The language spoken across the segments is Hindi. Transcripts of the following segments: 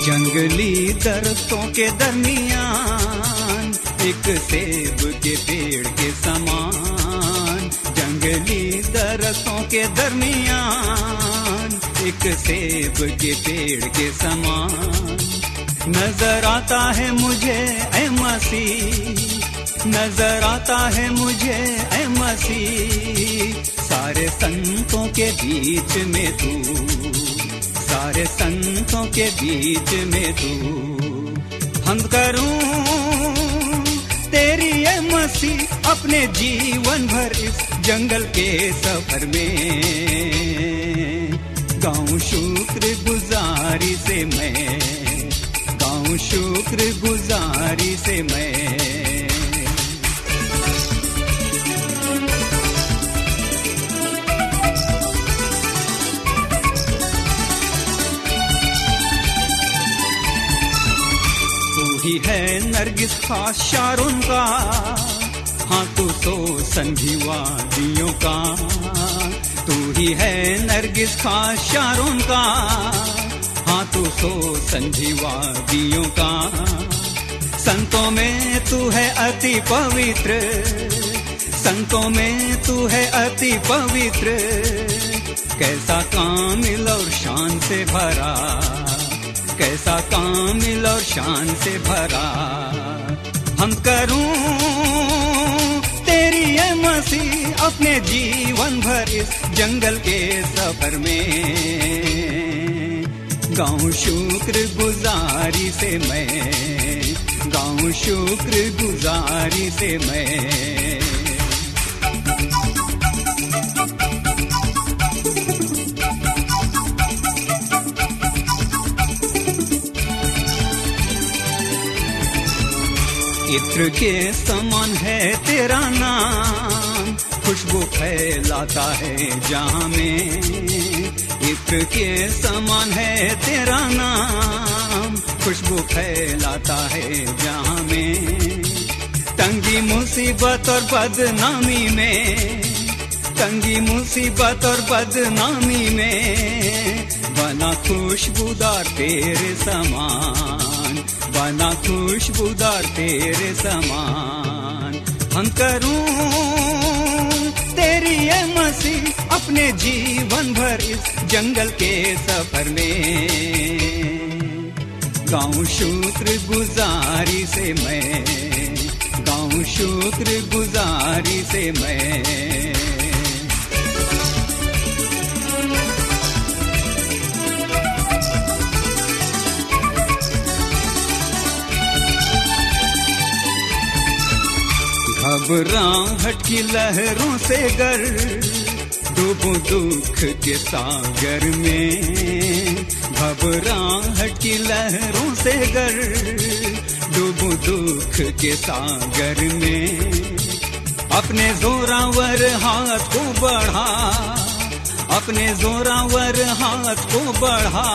जंगली दरख्तों के दरमियान, एक सेब के पेड़ के समान। जंगली दरख्तों के दरमियान, एक सेब के पेड़ के समान। नज़र आता है मुझे, ऐ मसीह। नज़र आता है मुझे, ऐ मसीह। सारे संतों के बीच में तू सारे संतों के बीच में तू। हम करूँ तेरी ये मसीह अपने जीवन भर इस जंगल के सफ़र में। गाऊं शुक्र गुजारी से मैं, गाऊं शुक्र गुजारी से मैं। नरगिस खास शारों का हाँ तू तो संधिवादियों का। तू ही है नरगिस खास शारों का हाँ तू तो संधिवादियों का। संतों में तू है अति पवित्र, संतों में तू है अति पवित्र। कैसा कामिल और शान से भरा, कैसा कामिल और शान से भरा। हम करूँ तेरी ये मसी अपने जीवन भर इस जंगल के सफ़र में। गाँव शुक्र गुजारी से मैं, गाँव शुक्र गुजारी से मैं। इत्र के समान है तेरा नाम। खुशबू फैलाता है जहाँ में। इत्र के समान है तेरा नाम। खुशबू फैलाता है जहाँ में। तंगी मुसीबत और बदनामी में। तंगी मुसीबत और बदनामी में। बना खुशबूदार तेरे समान। बना खुशबूदार तेरे समान। हम करूँ तेरी ये मसीह अपने जीवन भर इस जंगल के सफ़र में। गाँव शुक्र गुजारी से मैं, गाँव शुक्र गुजारी से मैं। घबराहट की लहरों से गर, डूबू दुख के सागर में। घबराहट की लहरों से गर, डूबू दुख के सागर में। अपने जोरावर हाथ को बढ़ा, अपने जोरावर हाथ को बढ़ा,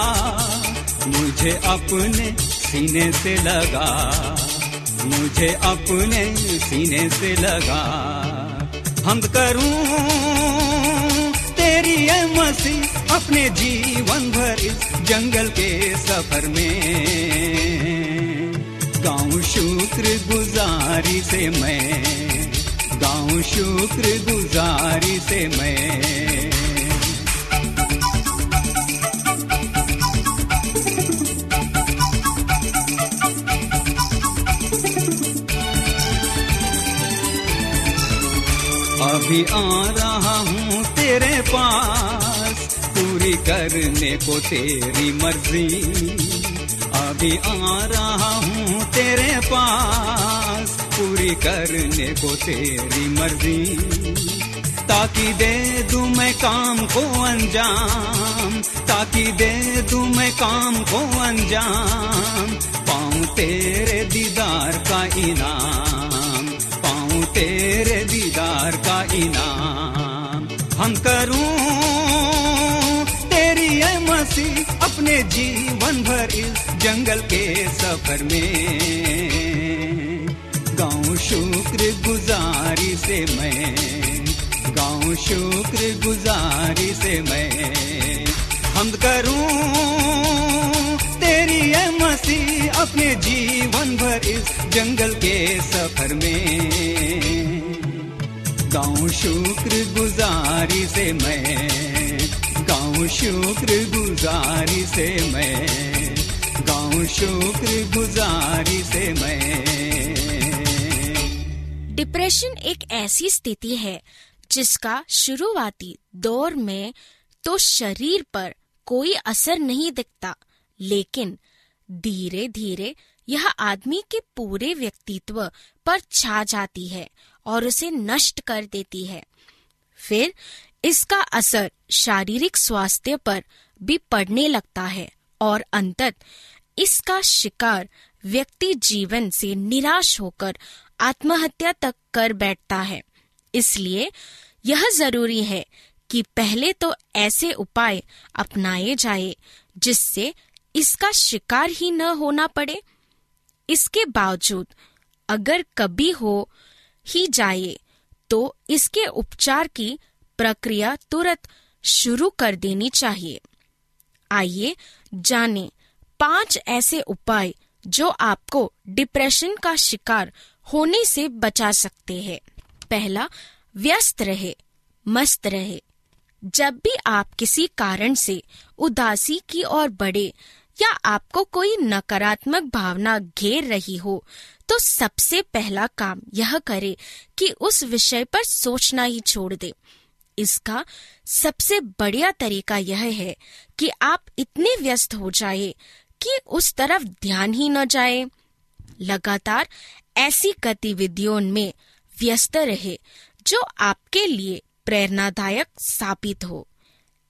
मुझे अपने सीने से लगा। मुझे अपने सीने से लगा। हम करूँ तेरी ये मसी अपने जीवन भर इस जंगल के सफ़र में। गाँव शुक्र गुजारी से मैं गाँव शुक्र गुजारी से मैं। अभी आ रहा हूँ तेरे पास। पूरी करने को तेरी मर्ज़ी। अभी आ रहा हूँ तेरे पास। पूरी करने को तेरी मर्ज़ी। ताकि दे दू मैं काम को अंजाम। ताकि दे दू मैं काम को अंजाम। पाऊँ तेरे दीदार का इनाम। तेरे दीदार का इनाम हम करूँ। तेरी है मसी अपने जीवन भर इस जंगल के सफ़र में। गाँव शुक्र गुजारी से मैं, गाऊं शुक्र गुजारी से मैं। हम करूँ तेरी है मसी अपने जीवन भर इस जंगल के सफ़र में। गाँव शुक्र गुजारी से मैं गाऊं शुक्र गुजारी से मैं गाऊं शुक्र गुजारी से मैं। डिप्रेशन एक ऐसी स्थिति है जिसका शुरुआती दौर में तो शरीर पर कोई असर नहीं दिखता, लेकिन धीरे धीरे यह आदमी के पूरे व्यक्तित्व पर छा जाती है और उसे नष्ट कर देती है। फिर इसका असर शारीरिक स्वास्थ्य पर भी पड़ने लगता है और अंतत इसका शिकार व्यक्ति जीवन से निराश होकर आत्महत्या तक कर बैठता है। इसलिए यह ज़रूरी है कि पहले तो ऐसे उपाय अपनाए जाए जिससे इसका शिकार ही न होना पड़े। इसके बावजूद, अगर कभी हो ही जाए तो इसके उपचार की प्रक्रिया तुरंत शुरू कर देनी चाहिए। आइए जाने पाँच ऐसे उपाय जो आपको डिप्रेशन का शिकार होने से बचा सकते हैं। पहला, व्यस्त रहे, मस्त रहे। जब भी आप किसी कारण से उदासी की ओर बढ़े या आपको कोई नकारात्मक भावना घेर रही हो? तो सबसे पहला काम यह करे कि उस विषय पर सोचना ही छोड़ दे। इसका सबसे बढ़िया तरीका यह है कि आप इतने व्यस्त हो जाए कि उस तरफ़ ध्यान ही न जाए। लगातार ऐसी गतिविधियों में व्यस्त रहे जो आपके लिए प्रेरणादायक साबित हो।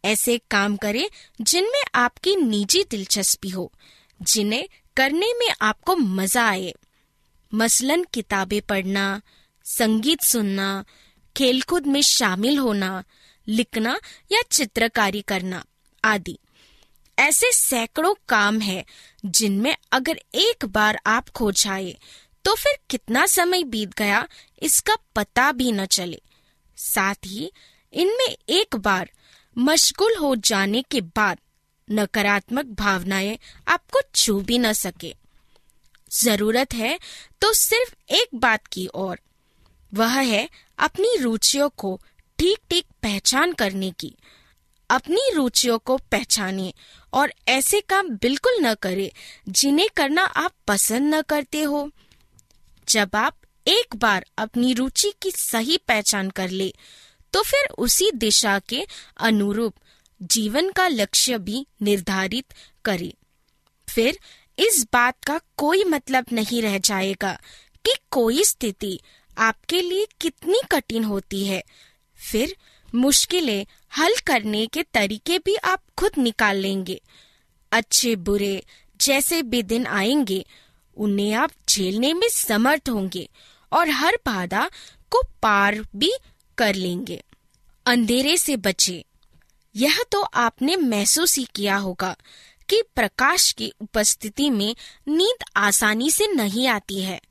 ऐसे काम करें जिनमें आपकी निजी दिलचस्पी हो, जिन्हें करने में आपको मज़ा आए। मसलन किताबें पढ़ना, संगीत सुनना, खेलकूद में शामिल होना, लिखना या चित्रकारी करना आदि। ऐसे सैकड़ों काम है जिनमें अगर एक बार आप खो जाए तो फिर कितना समय बीत गया इसका पता भी न चले। साथ ही इनमें एक बार मशगूल हो जाने के बाद नकारात्मक भावनाएँ आपको छू भी न सके। ज़रूरत है तो सिर्फ़ एक बात की और वह है अपनी रुचियों को ठीक ठीक पहचान करने की। अपनी रुचियों को पहचाने और ऐसे काम बिल्कुल न करें जिन्हें करना आप पसंद न करते हो। जब आप एक बार अपनी रुचि की सही पहचान कर ले तो फिर उसी दिशा के अनुरूप जीवन का लक्ष्य भी निर्धारित करे। फिर इस बात का कोई मतलब नहीं रह जाएगा कि कोई स्थिति आपके लिए कितनी कठिन होती है। फिर मुश्किलें हल करने के तरीके भी आप खुद निकाल लेंगे। अच्छे बुरे जैसे भी दिन आएँगे, उन्हें आप झेलने में समर्थ होंगे और हर बाधा को पार भी कर लेंगे। अंधेरे से बचे। यह तो आपने महसूस ही किया होगा कि प्रकाश की उपस्थिति में नींद आसानी से नहीं आती है,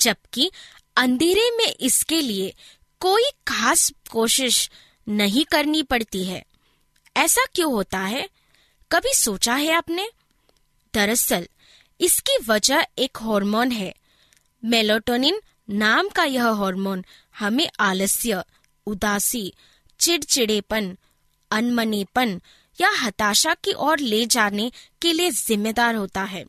जबकि अंधेरे में इसके लिए कोई खास कोशिश नहीं करनी पड़ती है। ऐसा क्यों होता है? कभी सोचा है आपने? दरअसल, इसकी वजह एक हार्मोन है। मेलोटोनिन नाम का यह हार्मोन हमें आलस्य, उदासी चिड़चिड़ेपन, अनमनेपन या हताशा की ओर ले जाने के लिए जिम्मेदार होता है।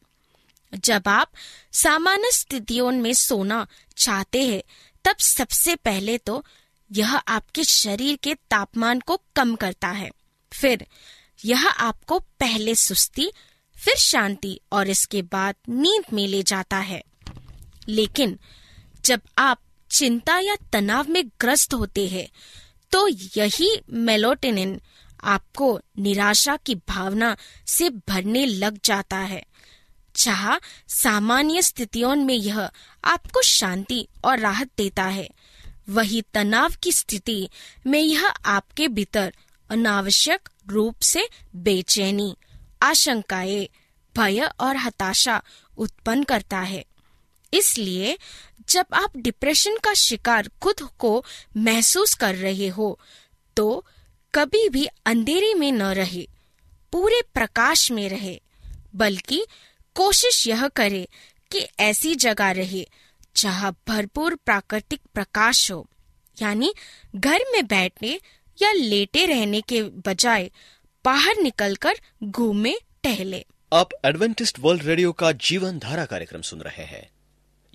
जब आप सामान्य स्थितियों में सोना चाहते हैं, तब सबसे पहले तो यह आपके शरीर के तापमान को कम करता है। फिर यह आपको पहले सुस्ती, फिर शांति और इसके बाद नींद में ले जाता है। लेकिन जब आप चिंता या तनाव में ग्रस्त होते हैं तो यही मेलोटेनिन आपको निराशा की भावना से भरने लग जाता है। जहाँ सामान्य स्थितियों में यह आपको शांति और राहत देता है। वही तनाव की स्थिति में यह आपके भीतर अनावश्यक रूप से बेचैनी, आशंकाएँ, भय और हताशा उत्पन्न करता है। इसलिए जब आप डिप्रेशन का शिकार खुद को महसूस कर रहे हो तो कभी भी अंधेरे में न रहे, पूरे प्रकाश में रहे, बल्कि कोशिश यह करे कि ऐसी जगह रहे जहाँ भरपूर प्राकृतिक प्रकाश हो, यानी घर में बैठने या लेटे रहने के बजाय बाहर निकलकर घूमे, टहले। आप एडवेंटिस्ट वर्ल्ड रेडियो का जीवन धारा कार्यक्रम सुन रहे हैं।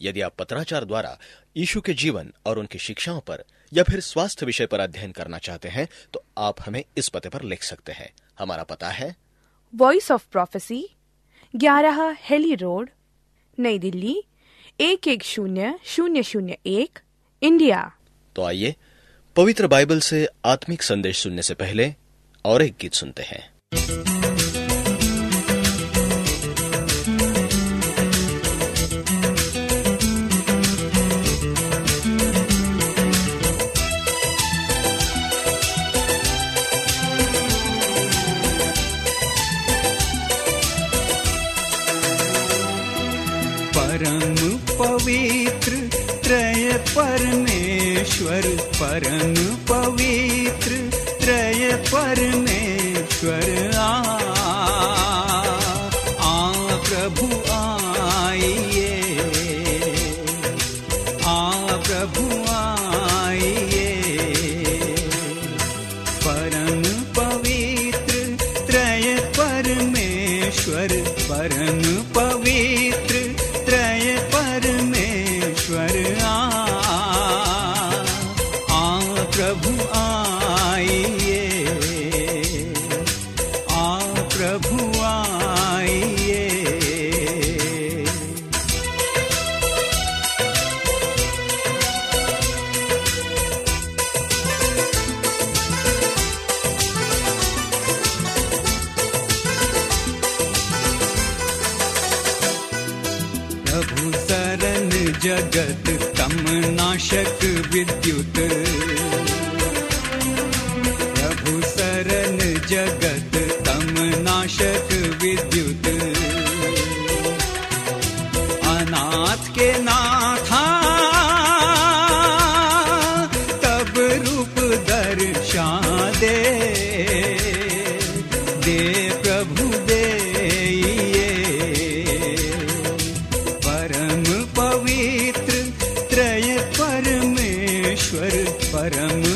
यदि आप पत्राचार द्वारा यीशु के जीवन और उनकी शिक्षाओं पर या फिर स्वास्थ्य विषय पर अध्ययन करना चाहते हैं तो आप हमें इस पते पर लिख सकते हैं। हमारा पता है। वॉइस ऑफ़ प्रोफेसी ग्यारह हेली रोड नई दिल्ली एक एक शून्य शून्य शून्य एक इंडिया। तो आइए पवित्र बाइबल से आत्मिक संदेश सुनने से पहले और एक गीत सुनते हैं। परम आई। परम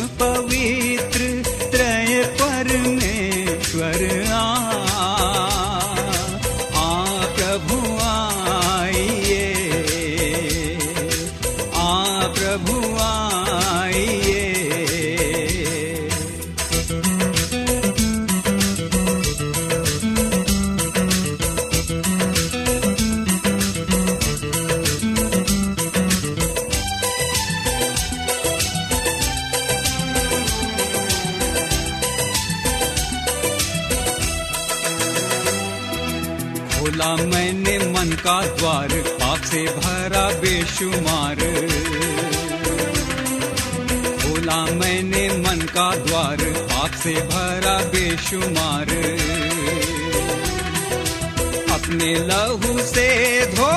बेशुमार अपने लहू से धो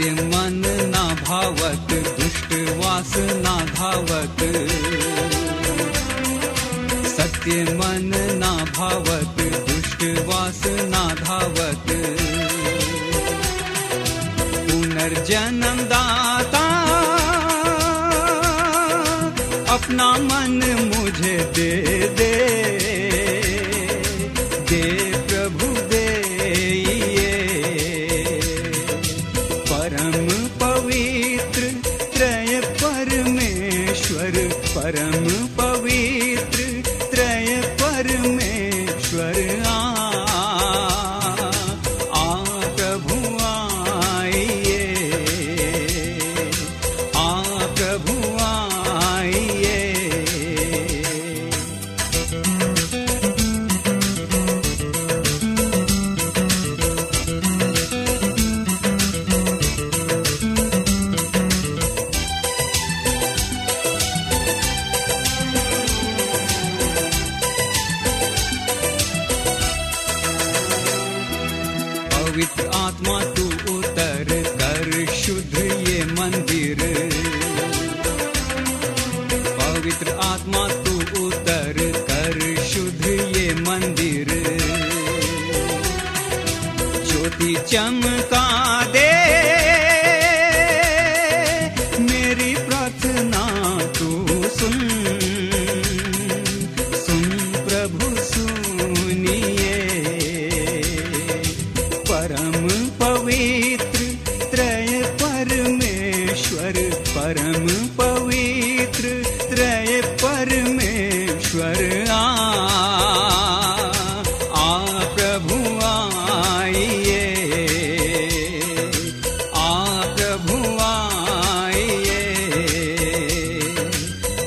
सत्य मन ना भावत, दुष्ट वासना धावत सत्य मन ना भावत, दुष्ट वासना धावत पुनर्जन्म दाता अपना मन मुझे दे दे। परम पवित्र त्रय परमेश्वर आ आ प्रभु आइए, आ प्रभु आइए,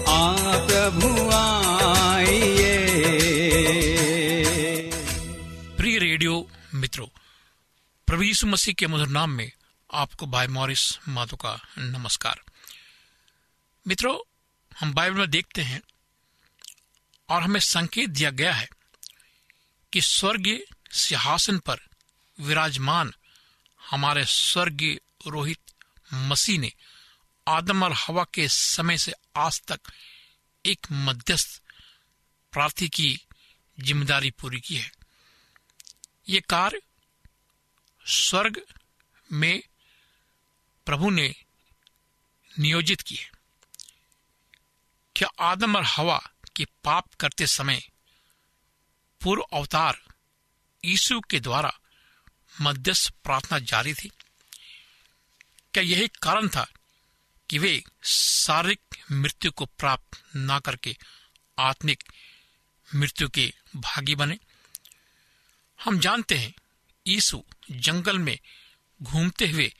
आ प्रभु आइए। प्रिय रेडियो मित्रों यीशु मसीह के मधुर नाम में आपको भाई मॉरिस माधो का नमस्कार। मित्रों, हम बाइबल में देखते हैं और हमें संकेत दिया गया है कि स्वर्गीय सिंहासन पर विराजमान हमारे स्वर्गीय रोहित मसीह ने आदम और हवा के समय से आज तक एक मध्यस्थ प्रार्थी की ज़िम्मेदारी पूरी की है। ये कार्य स्वर्ग में प्रभु ने नियोजित की है क्या आदम और हवा के पाप करते समय पूर्व अवतार यीशु के द्वारा मध्यस्थ प्रार्थना जारी थी? क्या यही कारण था कि वे शारीरिक मृत्यु को प्राप्त ना करके आत्मिक मृत्यु के भागी बने? हम जानते हैं यीशु जंगल में घूमते हुए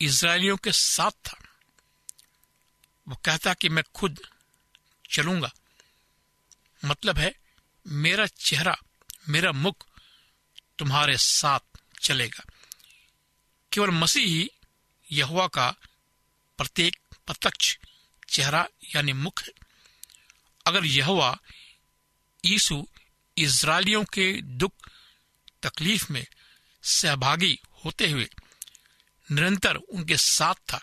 इसराइलियों के साथ था। वो कहता कि मैं खुद चलूँगा। मतलब है, मेरा चेहरा, मेरा मुख तुम्हारे साथ चलेगा। केवल मसीह ही यहोवा का प्रत्येक प्रत्यक्ष चेहरा यानी मुख है। अगर यहोवा यीशु इज़राइलियों के दुख, तकलीफ़ में सहभागी होते हुए निरंतर उनके साथ था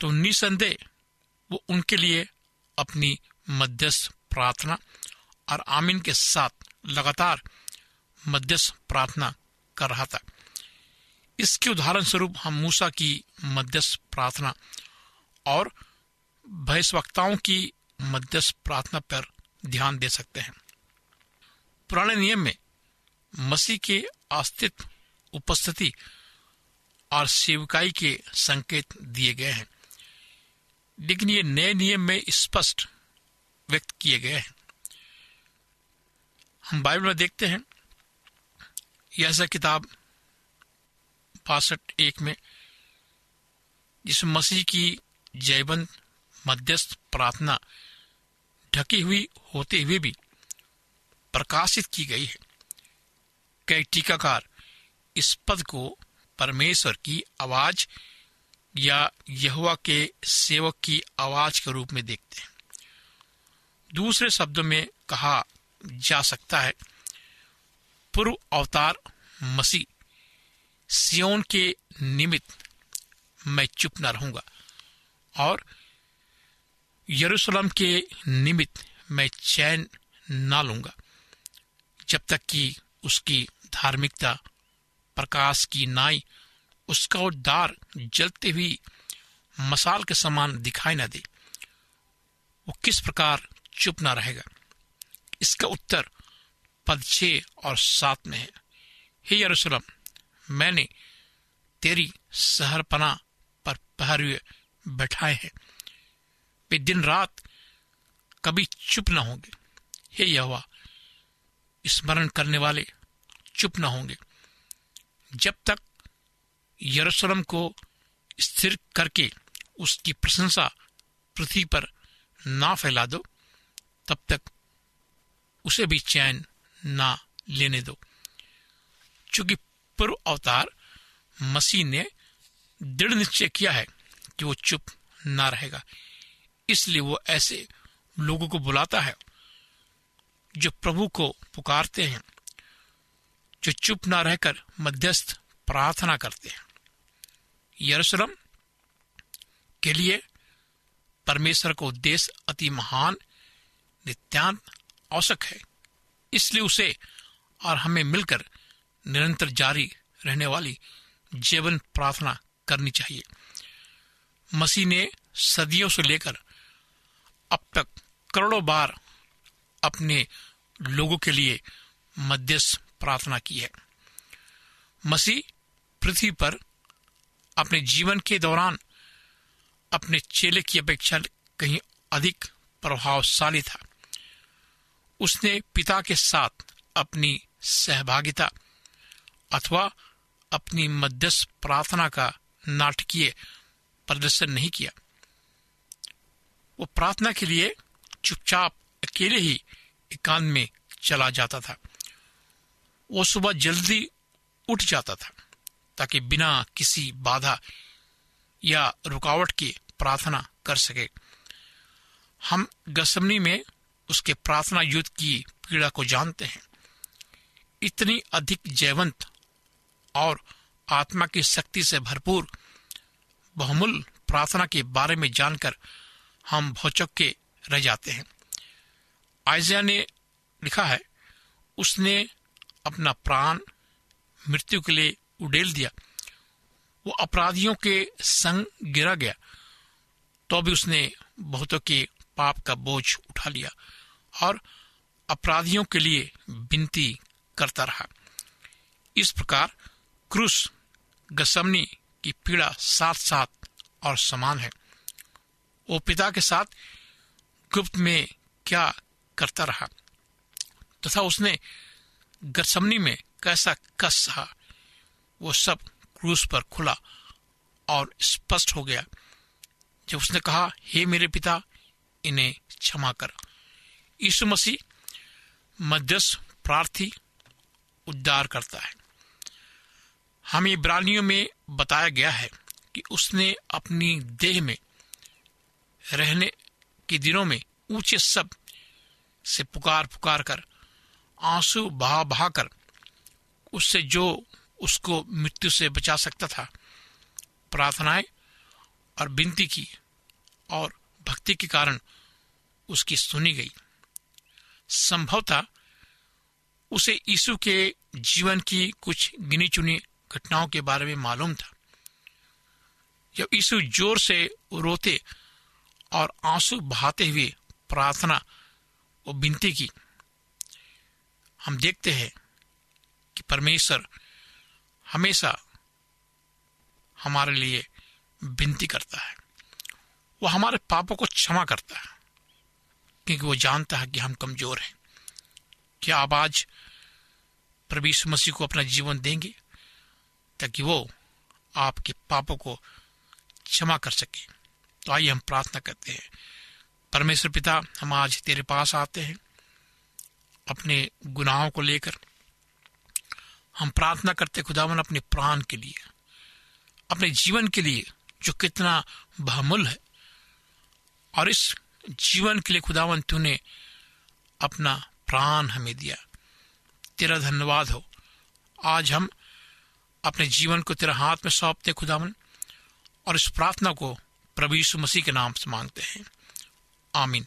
तो निसंदेह वो उनके लिए अपनी मध्यस्थ प्रार्थना और आमीन के साथ लगातार मध्यस्थ प्रार्थना कर रहा था। इसके उदाहरण स्वरूप हम मूसा की मध्यस्थ प्रार्थना और भयस्वक्ताओं की मध्यस्थ प्रार्थना पर ध्यान दे सकते हैं। पुराने नियम में मसीह के अस्तित्व उपस्थिति और सेवकाई के संकेत दिए गए हैं। लेकिन ये नए नियम में स्पष्ट व्यक्त किए गए हैं। हम बाइबल में देखते हैं ऐसा किताब बासठ एक में, जिस मसीह की जयबंद मध्यस्थ प्रार्थना ढकी हुई, होते हुए भी प्रकाशित की गई है। कई टीकाकार इस पद को परमेश्वर की आवाज़ या यहुआ के सेवक की आवाज़ के रूप में देखते हैं। दूसरे शब्दों में कहा जा सकता है, पूर्व अवतार मसीह, सियोन के निमित्त मैं चुप न रहूँगा और यरूशलेम के निमित्त मैं चैन न लूँगा, जब तक कि उसकी धार्मिकता प्रकाश की नाई उसका उद्धार जलते हुई मसाल के समान दिखाई न दे। वो किस प्रकार चुप न रहेगा? इसका उत्तर पद छ और सात में है। हे यरूशलेम, मैंने तेरी सहरपना पर पहरुए बैठाए हैं। वे दिन रात कभी चुप न होंगे। हे यहोवा, स्मरण करने वाले चुप न होंगे। जब तक यरूशलेम को स्थिर करके उसकी प्रशंसा पृथ्वी पर ना फैला दो, तब तक उसे भी चैन ना लेने दो। चूँकि पूर्व अवतार मसीह ने दृढ़ निश्चय किया है कि वो चुप ना रहेगा, इसलिए वो ऐसे लोगों को बुलाता है जो प्रभु को पुकारते हैं, जो चुप ना रहकर मध्यस्थ प्रार्थना करते हैं। यरूशलेम के लिए परमेश्वर का उद्देश्य अति महान नित्यान आवश्यक है। इसलिए उसे और हमें मिलकर निरंतर जारी रहने वाली जीवन प्रार्थना करनी चाहिए। मसीह ने सदियों से लेकर अब तक करोड़ों बार अपने लोगों के लिए मध्यस्थ प्रार्थना की है। मसीह पृथ्वी पर अपने जीवन के दौरान अपने चेले की अपेक्षा कहीं अधिक प्रभावशाली था। उसने पिता के साथ अपनी सहभागिता अथवा अपनी मध्यस्थ प्रार्थना का नाटकीय प्रदर्शन नहीं किया। वो प्रार्थना के लिए चुपचाप अकेले ही एकांत में चला जाता था। वो सुबह जल्दी उठ जाता था। ताकि बिना किसी बाधा या रुकावट के प्रार्थना कर सके। हम गसमनी में उसके प्रार्थना युद्ध की पीड़ा को जानते हैं। इतनी अधिक जयवंत और आत्मा की शक्ति से भरपूर बहुमूल्य प्रार्थना के बारे में जानकर हम भौचक के रह जाते हैं। आयजिया ने लिखा है, उसने अपना प्राण मृत्यु के लिए उडेल दिया। वो अपराधियों के संग गिरा गया। तो भी उसने बहुतों के पाप का बोझ उठा लिया और अपराधियों के लिए विनती करता रहा। इस प्रकार क्रूस, गसमनी की पीड़ा साथ साथ और समान है। वो पिता के साथ गुप्त में क्या करता रहा? तथा तो उसने गसमनी में कैसा कस सहा? वो सब क्रूस पर खुला और स्पष्ट हो गया। जब उसने कहा, हे मेरे पिता, इन्हें क्षमा कर। यीशु मसीह मध्यस्थ प्रार्थी उद्धार करता है। हमें इब्रानियों में बताया गया है कि उसने अपनी देह में रहने के दिनों में ऊँचे सबसे पुकार पुकार कर, आँसू बहा बहा कर, उससे जो उसको मृत्यु से बचा सकता था। प्रार्थनाएँ और विनती की और भक्ति के कारण उसकी सुनी गई। संभवतः उसे यीशु के जीवन की कुछ गिनी चुनी घटनाओं के बारे में मालूम था। जब यीशु ज़ोर से रोते और आँसू बहाते हुए प्रार्थना और विनती की, हम देखते हैं कि परमेश्वर हमेशा हमारे लिए विनती करता है। वो हमारे पापों को क्षमा करता है, क्योंकि वो जानता है कि हम कमज़ोर हैं। क्या आप आज प्रभु मसीह को अपना जीवन देंगे, ताकि वो आपके पापों को क्षमा कर सके? तो आइए हम प्रार्थना करते हैं। परमेश्वर पिता, हम आज तेरे पास आते हैं, अपने गुनाहों को लेकर हम प्रार्थना करते खुदावन, अपने प्राण के लिए, अपने जीवन के लिए, जो कितना बहुमूल है। और इस जीवन के लिए खुदावन, तूने अपना प्राण हमें दिया। तेरा धन्यवाद हो। आज हम अपने जीवन को तेरा हाथ में सौंपते खुदावन, और इस प्रार्थना को प्रभु यीशु मसीह के नाम से मांगते हैं। आमीन।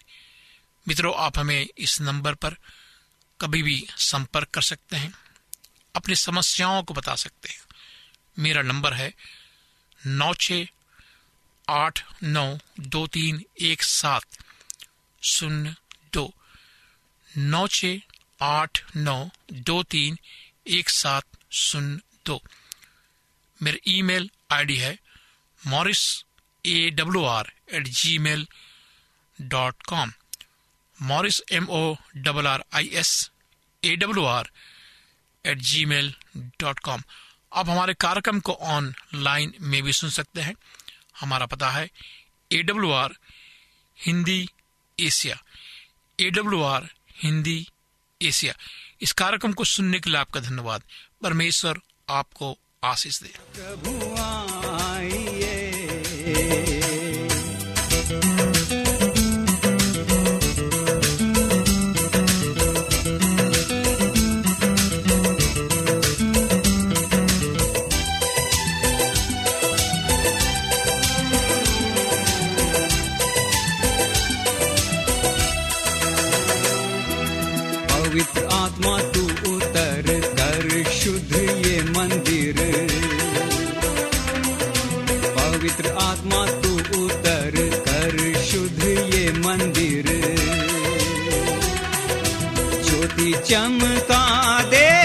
मित्रों, आप हमें इस नंबर पर कभी भी संपर्क कर सकते हैं। अपनी समस्याओं को बता सकते हैं। मेरा नंबर है नौ छ आठ नौ दो तीन एक सात शून्य दो। नौ छ आठ नौ दो तीन एक सात शून्य दो। मेरा ईमेल आईडी है Morris A W R at Gmail dot com. Morris M O double R I S A W R at Gmail dot com आप हमारे कार्यक्रम को ऑनलाइन में भी सुन सकते हैं। हमारा पता है A W R Hindi Asia. A W R Hindi Asia. इस कार्यक्रम को सुनने के लिए आपका धन्यवाद। परमेश्वर आपको आशीष दे। चमका दे।